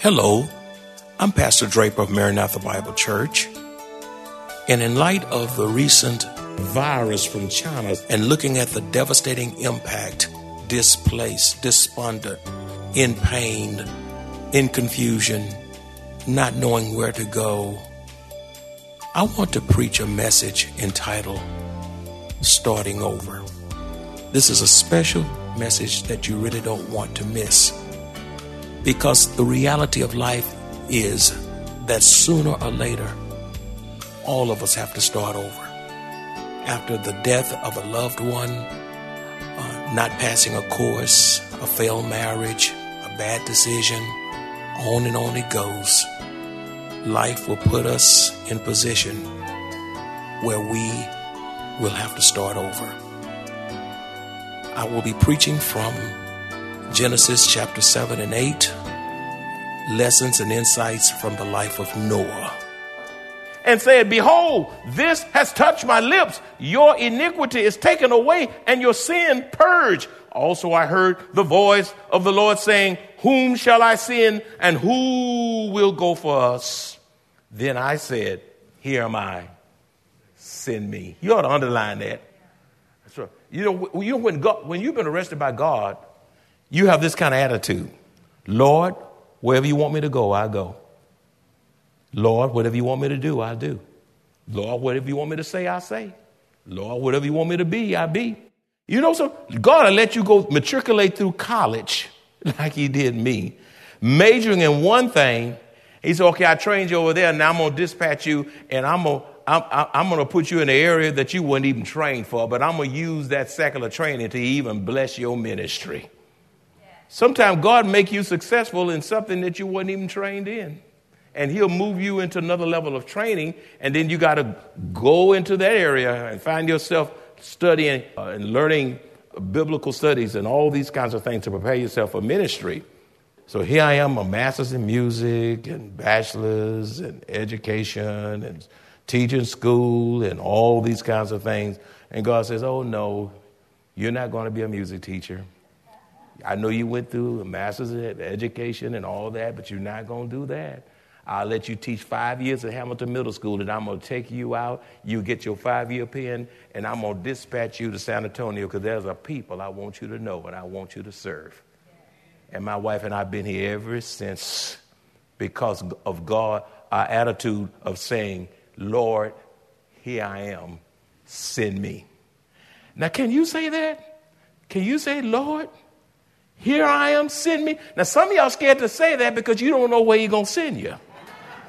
Hello, I'm Pastor Draper of Maranatha Bible Church. And in light of the recent virus from China and looking at the devastating impact, displaced, despondent, in pain, in confusion, not knowing where to go, I want to preach a message entitled Starting Over. This is a special message that you really don't want to miss. Because the reality of life is that sooner or later, all of us have to start over. After the death of a loved one, uh, not passing a course, a failed marriage, a bad decision, on and on it goes. Life will put us in position where we will have to start over. I will be preaching from Genesis chapter 7 and 8, lessons and insights from the life of Noah. and said, Behold, this has touched my lips. Your iniquity is taken away and your sin purged. Also, I heard the voice of the Lord saying, Whom shall I send and who will go for us? Then I said, Here am I. Send me. You ought to underline that. That's right. You know, you know when, God, when you've been arrested by God, you have this kind of attitude Lord, wherever you want me to go, I go. Lord, whatever you want me to do, I do. Lord, whatever you want me to say, I say. Lord, whatever you want me to be, I be. You know, so God will let you go matriculate through college like He did me, majoring in one thing. He said, okay, I trained you over there, now I'm to dispatch you, and I'm to I'm, I'm going to put you in an area that you weren't even trained for, but I'm going to use that secular training to even bless your ministry. Sometimes God make you successful in something that you weren't even trained in. And he'll move you into another level of training, and then you got to go into that area and find yourself studying uh, and learning biblical studies and all these kinds of things to prepare yourself for ministry. So here I am, a master's in music and bachelor's in education and teaching school and all these kinds of things. And God says, Oh, no, you're not going to be a music teacher. I know you went through a master's in education and all that, but you're not going to do that. I'll let you teach five years at Hamilton Middle School, and I'm going to take you out. You get your five year pen, and I'm going to dispatch you to San Antonio because there's a people I want you to know and I want you to serve. And my wife and I have been here ever since because of God, our attitude of saying, Lord, here I am, send me. Now, can you say that? Can you say, Lord, here I am, send me? Now, some of y'all scared to say that because you don't know where He's going to send you.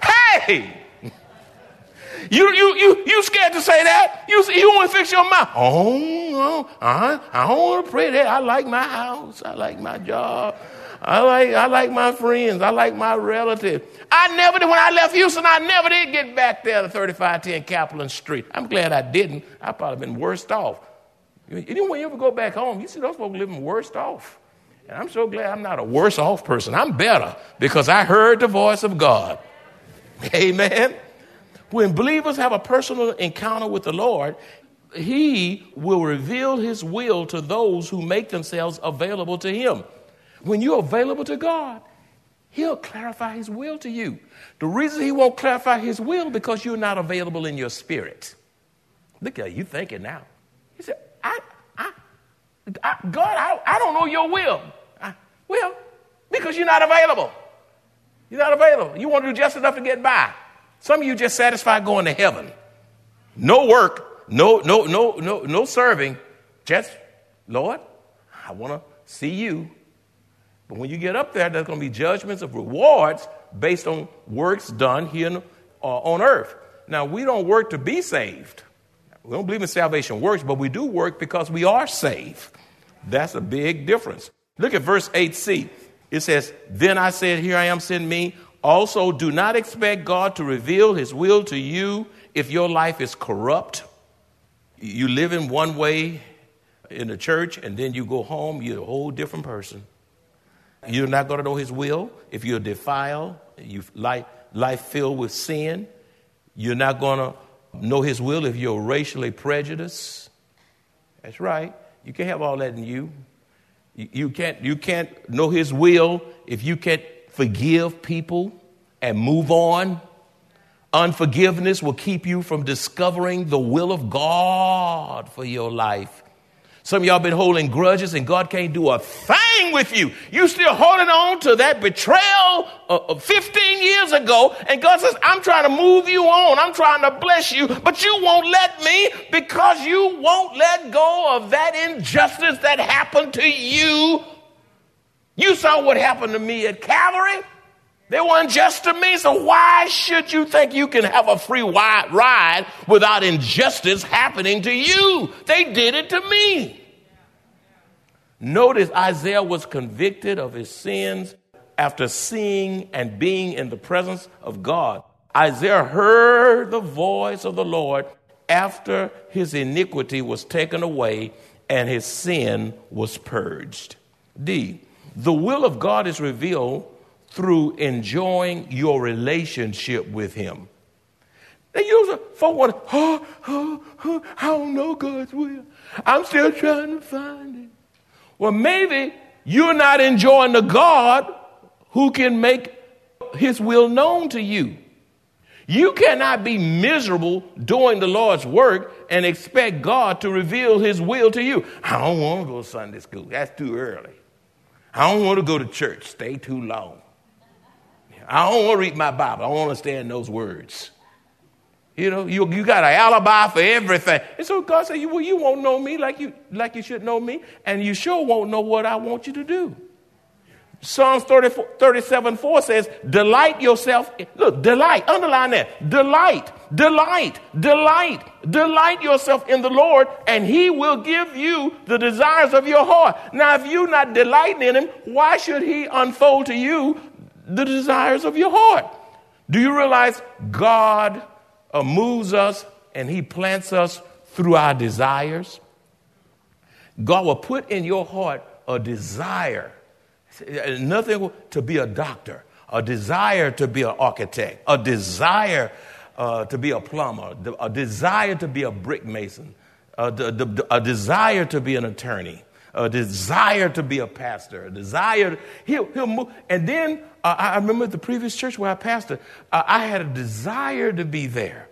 Hey! You, you, you, you scared to say that? You, you want to fix your mouth. Oh, no, I, I don't want to pray that. I like my house. I like my job. I like, I like my friends. I like my relatives. I never did, when I left Houston, I never did get back there to 3510 Kaplan Street. I'm glad I didn't. I'd probably been worst off. Anyone you ever go back home, you see those folks living worst off. And I'm so glad I'm not a worse off person. I'm better because I heard the voice of God. Amen. When believers have a personal encounter with the Lord, He will reveal His will to those who make themselves available to Him. When you're available to God, He'll clarify His will to you. The reason He won't clarify His will because you're not available in your spirit. Look at you thinking now. He said, I, I, I God, I, I don't know your will. Well, because you're not available. You're not available. You want to do just enough to get by. Some of you just satisfied going to heaven. No work, no, no, no, no, no serving. Just, Lord, I want to see you. But when you get up there, there's going to be judgments of rewards based on works done here uh, on earth. Now, we don't work to be saved. We don't believe in salvation works, but we do work because we are saved. That's a big difference. Look at verse 8c. It says, Then I said, Here I am, send me. Also, do not expect God to reveal his will to you if your life is corrupt. You live in one way in the church, and then you go home, you're a whole different person. You're not going to know his will if you're defiled, you life, life filled with sin. You're not going to know his will if you're racially prejudiced. That's right. You can't have all that in you. You, can't, you can't know his will if you can't forgive people and move on. Unforgiveness will keep you from discovering the will of God for your life. Some of y'all been holding grudges and God can't do a thing with you. You still holding on to that betrayal uh, of 15 years ago. And God says, I'm trying to move you on. I'm trying to bless you, but you won't let me because you won't let go of that injustice that happened to you. You saw what happened to me at Calvary. They were unjust to me, so why should you think you can have a free ride without injustice happening to you? They did it to me. Notice Isaiah was convicted of his sins after seeing and being in the presence of God. Isaiah heard the voice of the Lord after his iniquity was taken away and his sin was purged. D. The will of God is revealed through enjoying your relationship with Him. They use it for one, oh, oh, oh, I don't know God's will. I'm still trying to find it. Well, maybe you're not enjoying the God who can make His will known to you. You cannot be miserable doing the Lord's work and expect God to reveal His will to you. I don't want to go to Sunday school. That's too early. I don't want to go to church. Stay too long. I don't want to read my Bible. I don't understand those words. You know, you, you got an alibi for everything. And so God said, well, you won't know me like you, like you should know me, and you sure won't know what I want you to do. Psalms 37 4 says, Delight yourself. Look, delight, underline that. Delight, delight, delight, delight yourself in the Lord, and He will give you the desires of your heart. Now, if you're not delighting in Him, why should He unfold to you the desires of your heart. Do you realize God uh, moves us and He plants us through our desires? God will put in your heart a desire, nothing to be a doctor, a desire to be an architect, a desire uh, to be a plumber, a desire to be a brick mason, a, a desire to be an attorney, a desire to be a pastor, a desire. He'll, he'll move. And then uh, I remember the previous church where I pastored, uh, I had a desire to be there.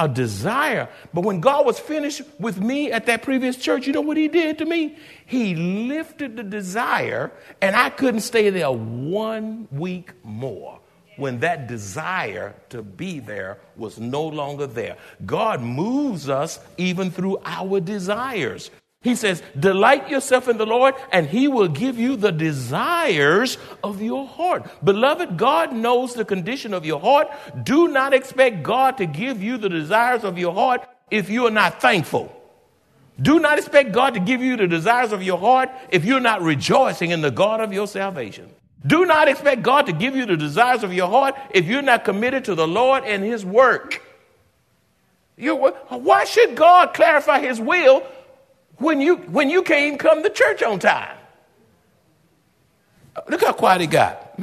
A desire. But when God was finished with me at that previous church, you know what He did to me? He lifted the desire, and I couldn't stay there one week more when that desire to be there was no longer there. God moves us even through our desires. He says, Delight yourself in the Lord, and He will give you the desires of your heart. Beloved, God knows the condition of your heart. Do not expect God to give you the desires of your heart if you are not thankful. Do not expect God to give you the desires of your heart if you're not rejoicing in the God of your salvation. Do not expect God to give you the desires of your heart if you're not committed to the Lord and His work. You, why should God clarify His will when you, when you can't even come to church on time. Look how quiet he got.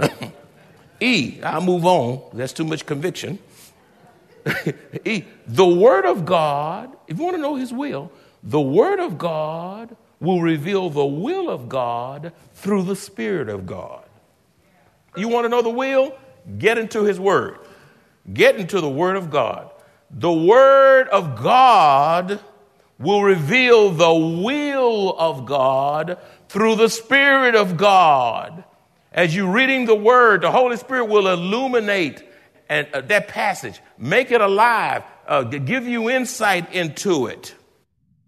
e, I'll move on. That's too much conviction. e, the Word of God, if you want to know His will, the Word of God will reveal the will of God through the Spirit of God. You want to know the will? Get into His Word. Get into the Word of God. The Word of God will reveal the will of God through the Spirit of God. As you're reading the Word, the Holy Spirit will illuminate and, uh, that passage, make it alive, uh, give you insight into it.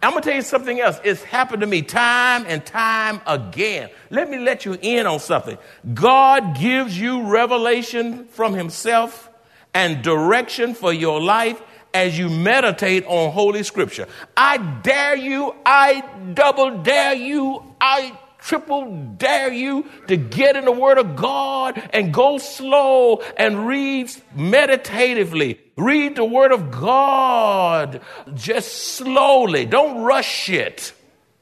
I'm going to tell you something else. It's happened to me time and time again. Let me let you in on something. God gives you revelation from Himself and direction for your life as you meditate on Holy Scripture. I dare you, I double dare you, I triple dare you to get in the Word of God and go slow and read meditatively. Read the Word of God just slowly. Don't rush it.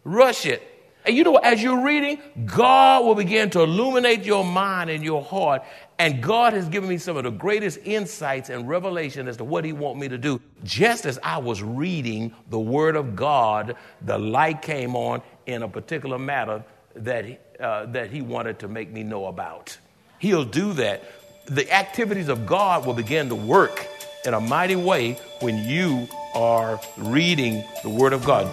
Rush it. And you know, as you're reading, God will begin to illuminate your mind and your heart, and God has given me some of the greatest insights and revelation as to what He wants me to do. Just as I was reading the Word of God, the light came on in a particular matter that, uh, that He wanted to make me know about. He'll do that. The activities of God will begin to work in a mighty way when you are reading the Word of God.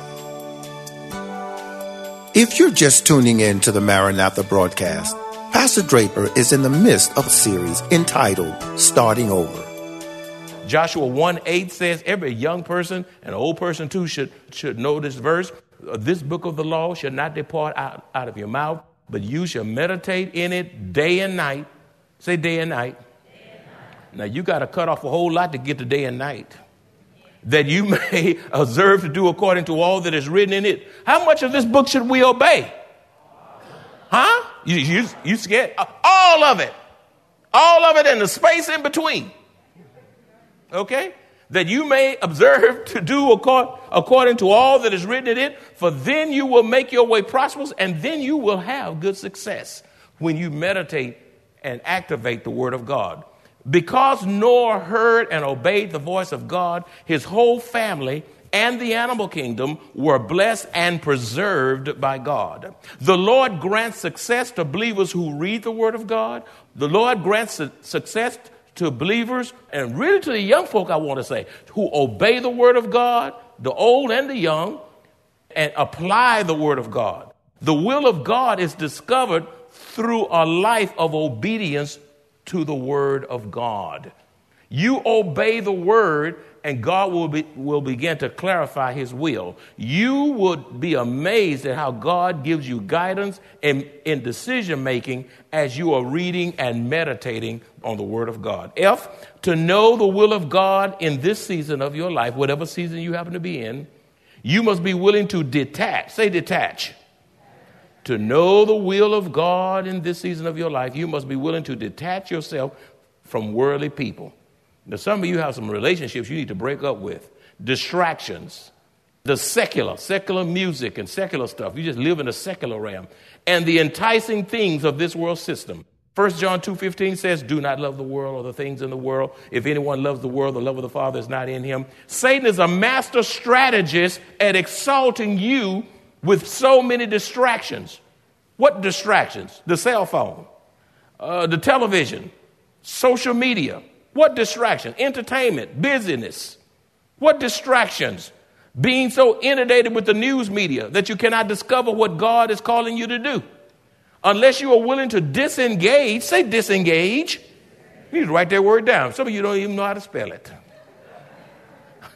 If you're just tuning in to the Maranatha broadcast, Pastor Draper is in the midst of a series entitled Starting Over. Joshua 1 8 says, Every young person and old person too should, should know this verse. Uh, this book of the law shall not depart out, out of your mouth, but you shall meditate in it day and night. Say day and night. Day and night. Now you got to cut off a whole lot to get to day and night. That you may observe to do according to all that is written in it. How much of this book should we obey? Huh? You, you, you scared? All of it. All of it and the space in between. Okay? That you may observe to do according to all that is written in it, for then you will make your way prosperous and then you will have good success when you meditate and activate the Word of God. Because Noah heard and obeyed the voice of God, his whole family and the animal kingdom were blessed and preserved by God. The Lord grants success to believers who read the Word of God. The Lord grants success to believers and really to the young folk, I want to say, who obey the Word of God, the old and the young, and apply the Word of God. The will of God is discovered through a life of obedience to the Word of God. You obey the Word, and God will, be, will begin to clarify His will. You would be amazed at how God gives you guidance in, in decision making as you are reading and meditating on the Word of God. F, to know the will of God in this season of your life, whatever season you happen to be in, you must be willing to detach. Say detach. To know the will of God in this season of your life, you must be willing to detach yourself from worldly people. Now, some of you have some relationships you need to break up with, distractions, the secular, secular music and secular stuff. You just live in a secular realm, and the enticing things of this world system. 1 John 2:15 says, "Do not love the world or the things in the world. If anyone loves the world, the love of the Father is not in him." Satan is a master strategist at exalting you with so many distractions. What distractions? The cell phone, uh, the television, social media. What distraction? Entertainment, busyness. What distractions? Being so inundated with the news media that you cannot discover what God is calling you to do. Unless you are willing to disengage, say disengage. You need to write that word down. Some of you don't even know how to spell it.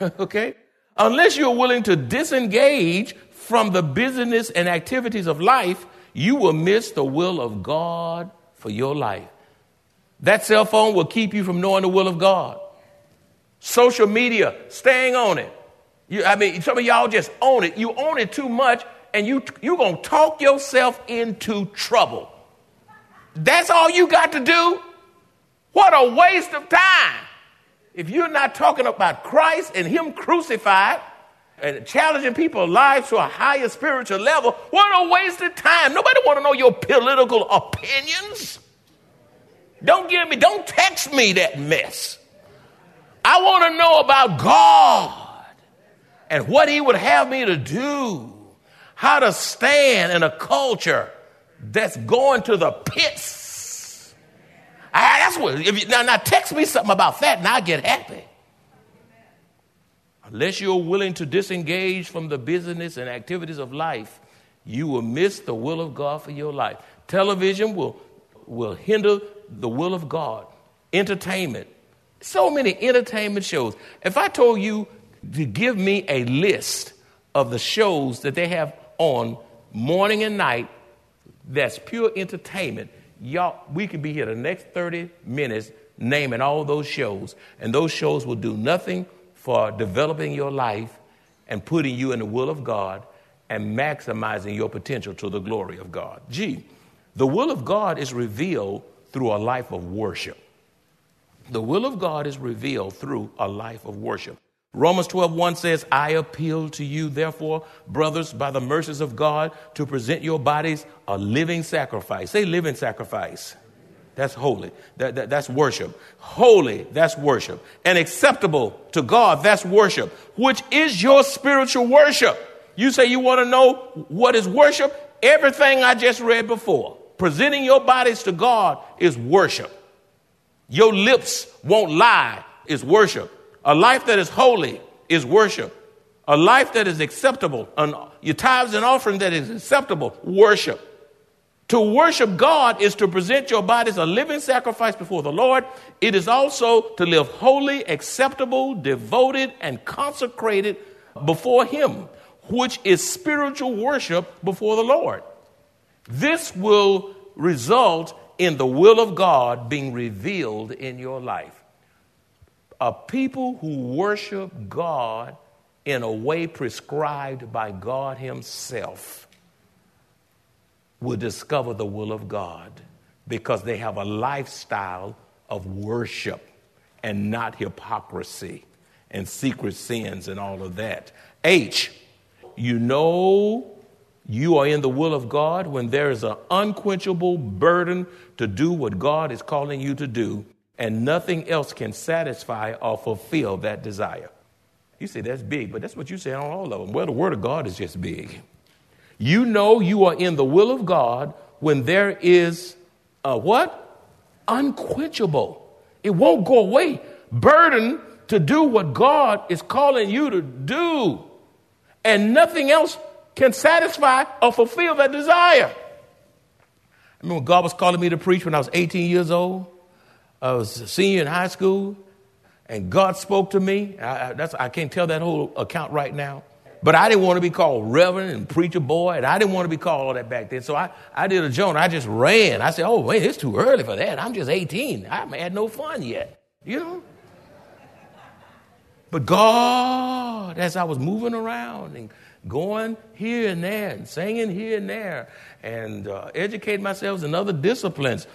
okay? Unless you're willing to disengage from the business and activities of life, you will miss the will of God for your life. That cell phone will keep you from knowing the will of God. Social media, staying on it. You, I mean, some of y'all just own it. You own it too much, and you, you're going to talk yourself into trouble. That's all you got to do? What a waste of time. If you're not talking about Christ and Him crucified, and challenging people's lives to a higher spiritual level, what a waste of time. Nobody want to know your political opinions. Don't give me, don't text me that mess. I want to know about God and what He would have me to do, how to stand in a culture that's going to the pits. I, that's what, if you, now, now text me something about that and I get happy. Unless you're willing to disengage from the business and activities of life, you will miss the will of God for your life. Television will, will hinder the will of God. Entertainment. So many entertainment shows. If I told you to give me a list of the shows that they have on morning and night that's pure entertainment, y'all, we could be here the next 30 minutes naming all those shows, and those shows will do nothing for developing your life and putting you in the will of God and maximizing your potential to the glory of God. G, the will of God is revealed through a life of worship. The will of God is revealed through a life of worship. Romans 12, 1 says, I appeal to you, therefore, brothers, by the mercies of God, to present your bodies a living sacrifice. Say living sacrifice. That's holy. That, that, that's worship. Holy, that's worship. And acceptable to God, that's worship, which is your spiritual worship. You say you want to know what is worship? Everything I just read before. Presenting your bodies to God is worship. Your lips won't lie is worship. A life that is holy is worship. A life that is acceptable, an, your tithes and offering that is acceptable, worship. To worship God is to present your bodies a living sacrifice before the Lord. It is also to live holy, acceptable, devoted, and consecrated before Him, which is spiritual worship before the Lord. This will result in the will of God being revealed in your life. A people who worship God in a way prescribed by God Himself will discover the will of God because they have a lifestyle of worship and not hypocrisy and secret sins and all of that. H, you know you are in the will of God when there is an unquenchable burden to do what God is calling you to do, and nothing else can satisfy or fulfill that desire. You say that's big, but that's what you say on all of them. Well, the Word of God is just big. You know you are in the will of God when there is a what? Unquenchable. It won't go away. Burden to do what God is calling you to do. And nothing else can satisfy or fulfill that desire. I remember God was calling me to preach when I was 18 years old. I was a senior in high school, and God spoke to me. I, I, I can't tell that whole account right now. But I didn't want to be called reverend and preacher boy, and I didn't want to be called all that back then. So I, I did a Jonah. I just ran. I said, oh, wait, it's too early for that. I'm just 18. I haven't had no fun yet, you know? But God, as I was moving around and going here and there and singing here and there and uh, educating myself in other disciplines,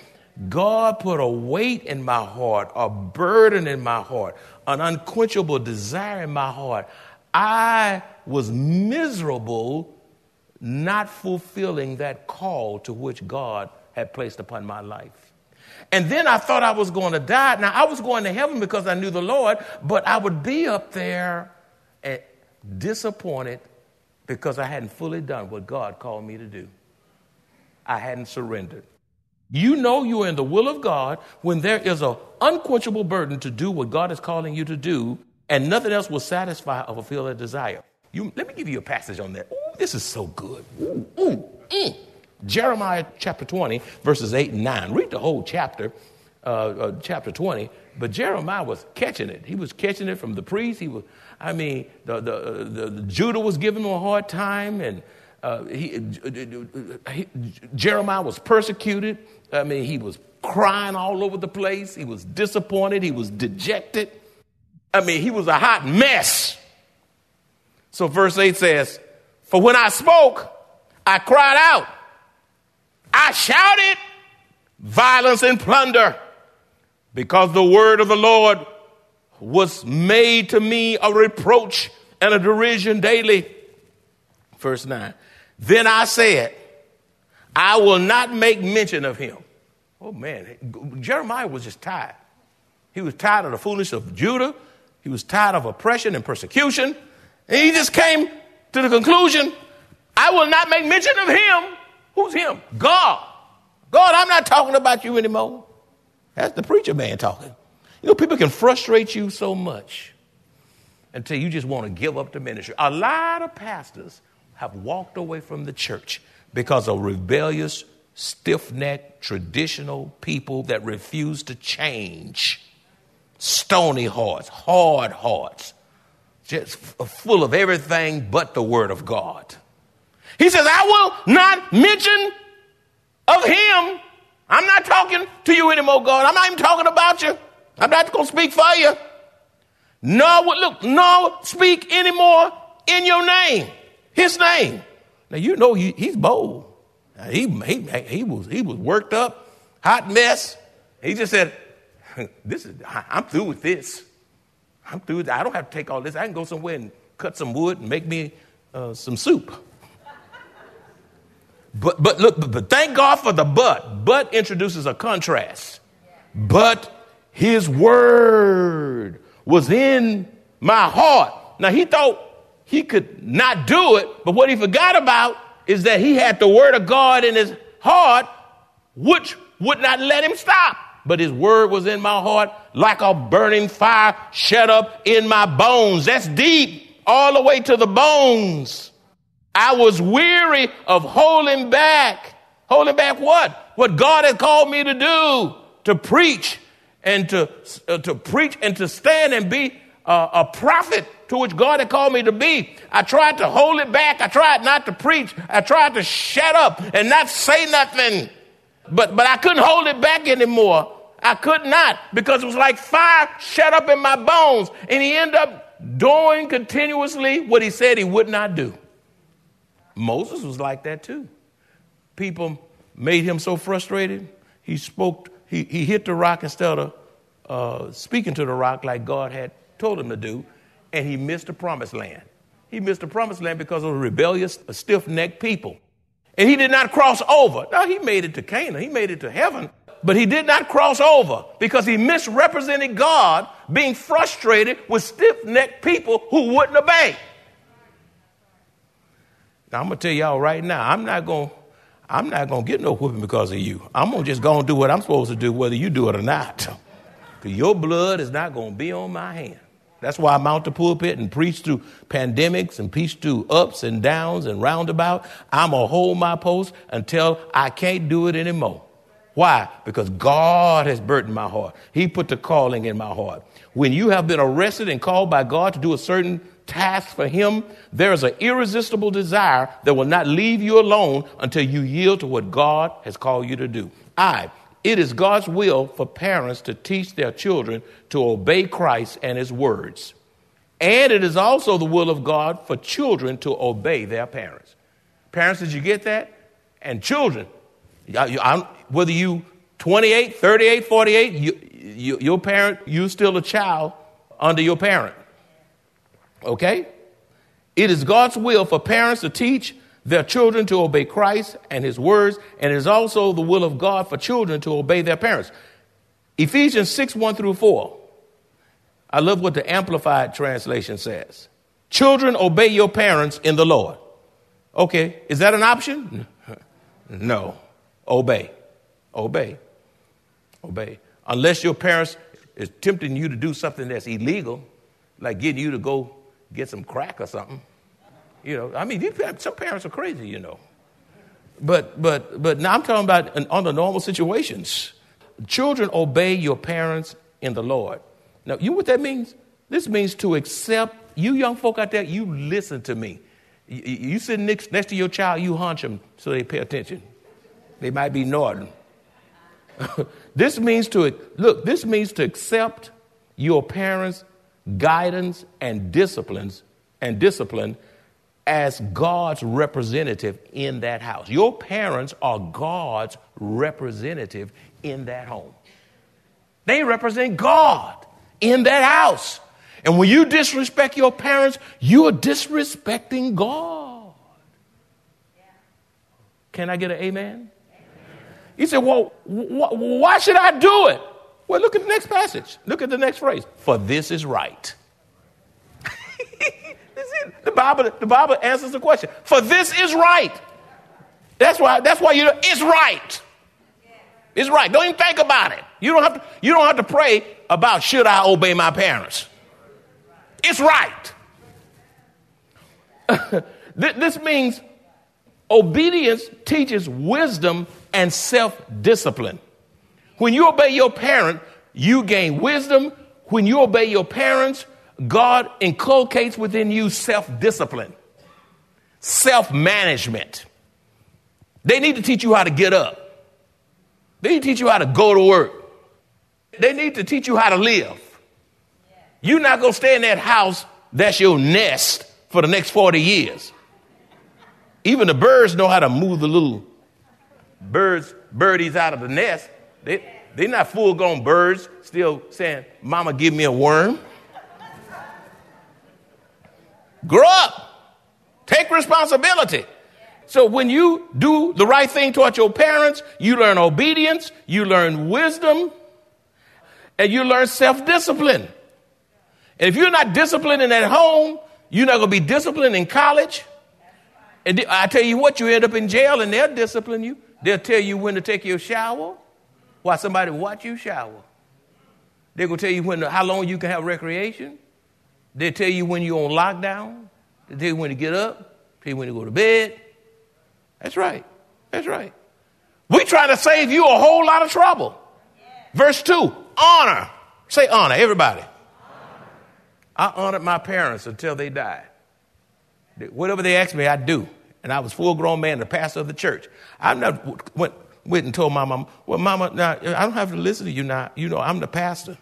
God put a weight in my heart, a burden in my heart, an unquenchable desire in my heart. I was miserable not fulfilling that call to which God had placed upon my life. And then I thought I was going to die. Now, I was going to heaven because I knew the Lord, but I would be up there disappointed because I hadn't fully done what God called me to do. I hadn't surrendered. You know you are in the will of God when there is an unquenchable burden to do what God is calling you to do, and nothing else will satisfy or fulfill that desire. You, let me give you a passage on that. Ooh, this is so good. Ooh, ooh. Jeremiah chapter 20, verses 8 and 9. Read the whole chapter, uh, uh, chapter 20. But Jeremiah was catching it. He was catching it from the priest. He was, I mean, the, the, the, the Judah was giving him a hard time, and uh, he, he, Jeremiah was persecuted. I mean, he was crying all over the place. He was disappointed. He was dejected. I mean, he was a hot mess. So, verse 8 says, For when I spoke, I cried out, I shouted violence and plunder, because the word of the Lord was made to me a reproach and a derision daily. Verse 9. Then I said, I will not make mention of him. Oh man, Jeremiah was just tired. He was tired of the foolishness of Judah. He was tired of oppression and persecution. And he just came to the conclusion I will not make mention of him. Who's him? God. God, I'm not talking about you anymore. That's the preacher man talking. You know, people can frustrate you so much until you just want to give up the ministry. A lot of pastors have walked away from the church because of rebellious, stiff necked, traditional people that refuse to change. Stony hearts, hard hearts, just uh, full of everything but the Word of God. He says, I will not mention of Him. I'm not talking to you anymore, God. I'm not even talking about you. I'm not going to speak for you. No, look, no, speak anymore in your name, his name. Now, you know he, he's bold. He, he, he, was, he was worked up, hot mess. He just said, this is, I'm through with this. I'm through I don't have to take all this. I can go somewhere and cut some wood and make me uh, some soup. But, but look, but, but thank God for the but. But introduces a contrast. But his word was in my heart. Now he thought he could not do it, but what he forgot about is that he had the word of God in his heart which would not let him stop. But his word was in my heart like a burning fire shut up in my bones. That's deep, all the way to the bones. I was weary of holding back. Holding back what? What God had called me to do, to preach and to, uh, to preach and to stand and be uh, a prophet to which God had called me to be. I tried to hold it back. I tried not to preach. I tried to shut up and not say nothing. But, but I couldn't hold it back anymore. I could not because it was like fire shut up in my bones. And he ended up doing continuously what he said he would not do. Moses was like that too. People made him so frustrated, he spoke, he, he hit the rock instead of uh, speaking to the rock like God had told him to do, and he missed the promised land. He missed the promised land because of rebellious, stiff necked people. And he did not cross over. Now, he made it to Canaan, he made it to heaven, but he did not cross over because he misrepresented God, being frustrated with stiff necked people who wouldn't obey. Now, I'm to tell y'all right now, I'm not to. I'm not to get no whooping because of you. I'm to just go and do what I'm supposed to do, whether you do it or not. Because your blood is not to be on my hand. That's why I mount the pulpit and preach through pandemics and preach through ups and downs and roundabout. I'm to hold my post until I can't do it anymore. Why? Because God has burdened my heart. He put the calling in my heart. When you have been arrested and called by God to do a certain task for Him, there is an irresistible desire that will not leave you alone until you yield to what God has called you to do. I, it is God's will for parents to teach their children to obey Christ and His words. And it is also the will of God for children to obey their parents. Parents, did you get that? And children, whether you 28, 38, 48, you, you, your parent, you still a child under your parent. Okay? It is God's will for parents to teach their children to obey Christ and his words, and it is also the will of God for children to obey their parents. Ephesians 6 1 through 4. I love what the Amplified translation says. Children, obey your parents in the Lord. Okay, is that an option? No. Obey. Obey. Obey. Unless your parents is tempting you to do something that's illegal, like getting you to go get some crack or something. You know, I mean, some parents are crazy, you know. But but but now I'm talking about under normal situations. Children obey your parents in the Lord. Now, you know what that means? This means to accept. You young folk out there, you listen to me. You, you sit next, next to your child, you hunch them so they pay attention. They might be nodding. this means to look. This means to accept your parents' guidance and disciplines and discipline as God's representative in that house. Your parents are God's representative in that home. They represent God in that house. And when you disrespect your parents, you are disrespecting God. Can I get an amen? He said, Well, wh- why should I do it? Well, look at the next passage. Look at the next phrase. For this is right. The Bible, the Bible answers the question. For this is right. That's why, that's why you it's right. It's right. Don't even think about it. You don't have to, you don't have to pray about should I obey my parents. It's right. this means obedience teaches wisdom and self discipline. When you obey your parent, you gain wisdom. When you obey your parents, God inculcates within you self discipline, self management. They need to teach you how to get up, they need to teach you how to go to work, they need to teach you how to live. You're not going to stay in that house that's your nest for the next 40 years. Even the birds know how to move the little birds, birdies out of the nest. They, they're not full grown birds still saying, Mama, give me a worm. Grow up. Take responsibility. So when you do the right thing towards your parents, you learn obedience, you learn wisdom, and you learn self discipline. And if you're not disciplined in at home, you're not going to be disciplined in college. And I tell you what, you end up in jail and they'll discipline you. They'll tell you when to take your shower while somebody watch you shower. They're going to tell you when, how long you can have recreation. They'll tell you when you're on lockdown. They'll tell you when to get up, tell you when to go to bed. That's right. That's right. We try to save you a whole lot of trouble. Verse 2 honor. Say honor, everybody. I honored my parents until they died. Whatever they asked me, I do. And I was full grown man, the pastor of the church. I never went, went and told my mom, well, mama, now, I don't have to listen to you now. You know, I'm the pastor.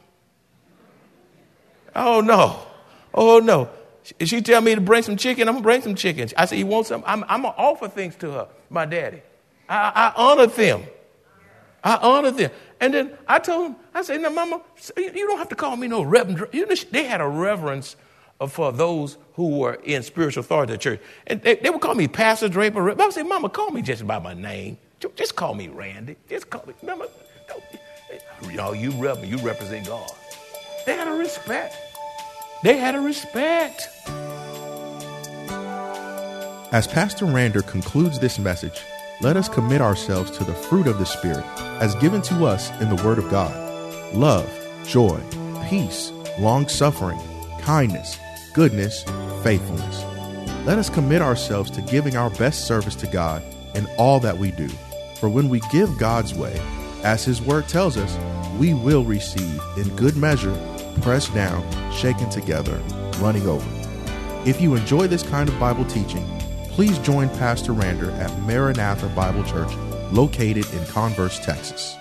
Oh, no. Oh, no. She, she tell me to bring some chicken, I'm going to bring some chicken. I said, you want some? I'm, I'm going to offer things to her, my daddy. I, I honor them. I honor them. And then I told him, I said, now, mama, you don't have to call me no reverend. You know, they had a reverence for those who were in spiritual authority the church. And they, they would call me Pastor Draper. I say, Mama, call me just by my name. Just call me Randy. Just call me. Remember, y'all, you rep, you represent God. They had a respect. They had a respect. As Pastor Rander concludes this message, let us commit ourselves to the fruit of the Spirit as given to us in the Word of God love, joy, peace, long suffering, kindness, goodness, faithfulness. Let us commit ourselves to giving our best service to God in all that we do. For when we give God's way, as His Word tells us, we will receive in good measure, pressed down, shaken together, running over. If you enjoy this kind of Bible teaching, please join Pastor Rander at Maranatha Bible Church, located in Converse, Texas.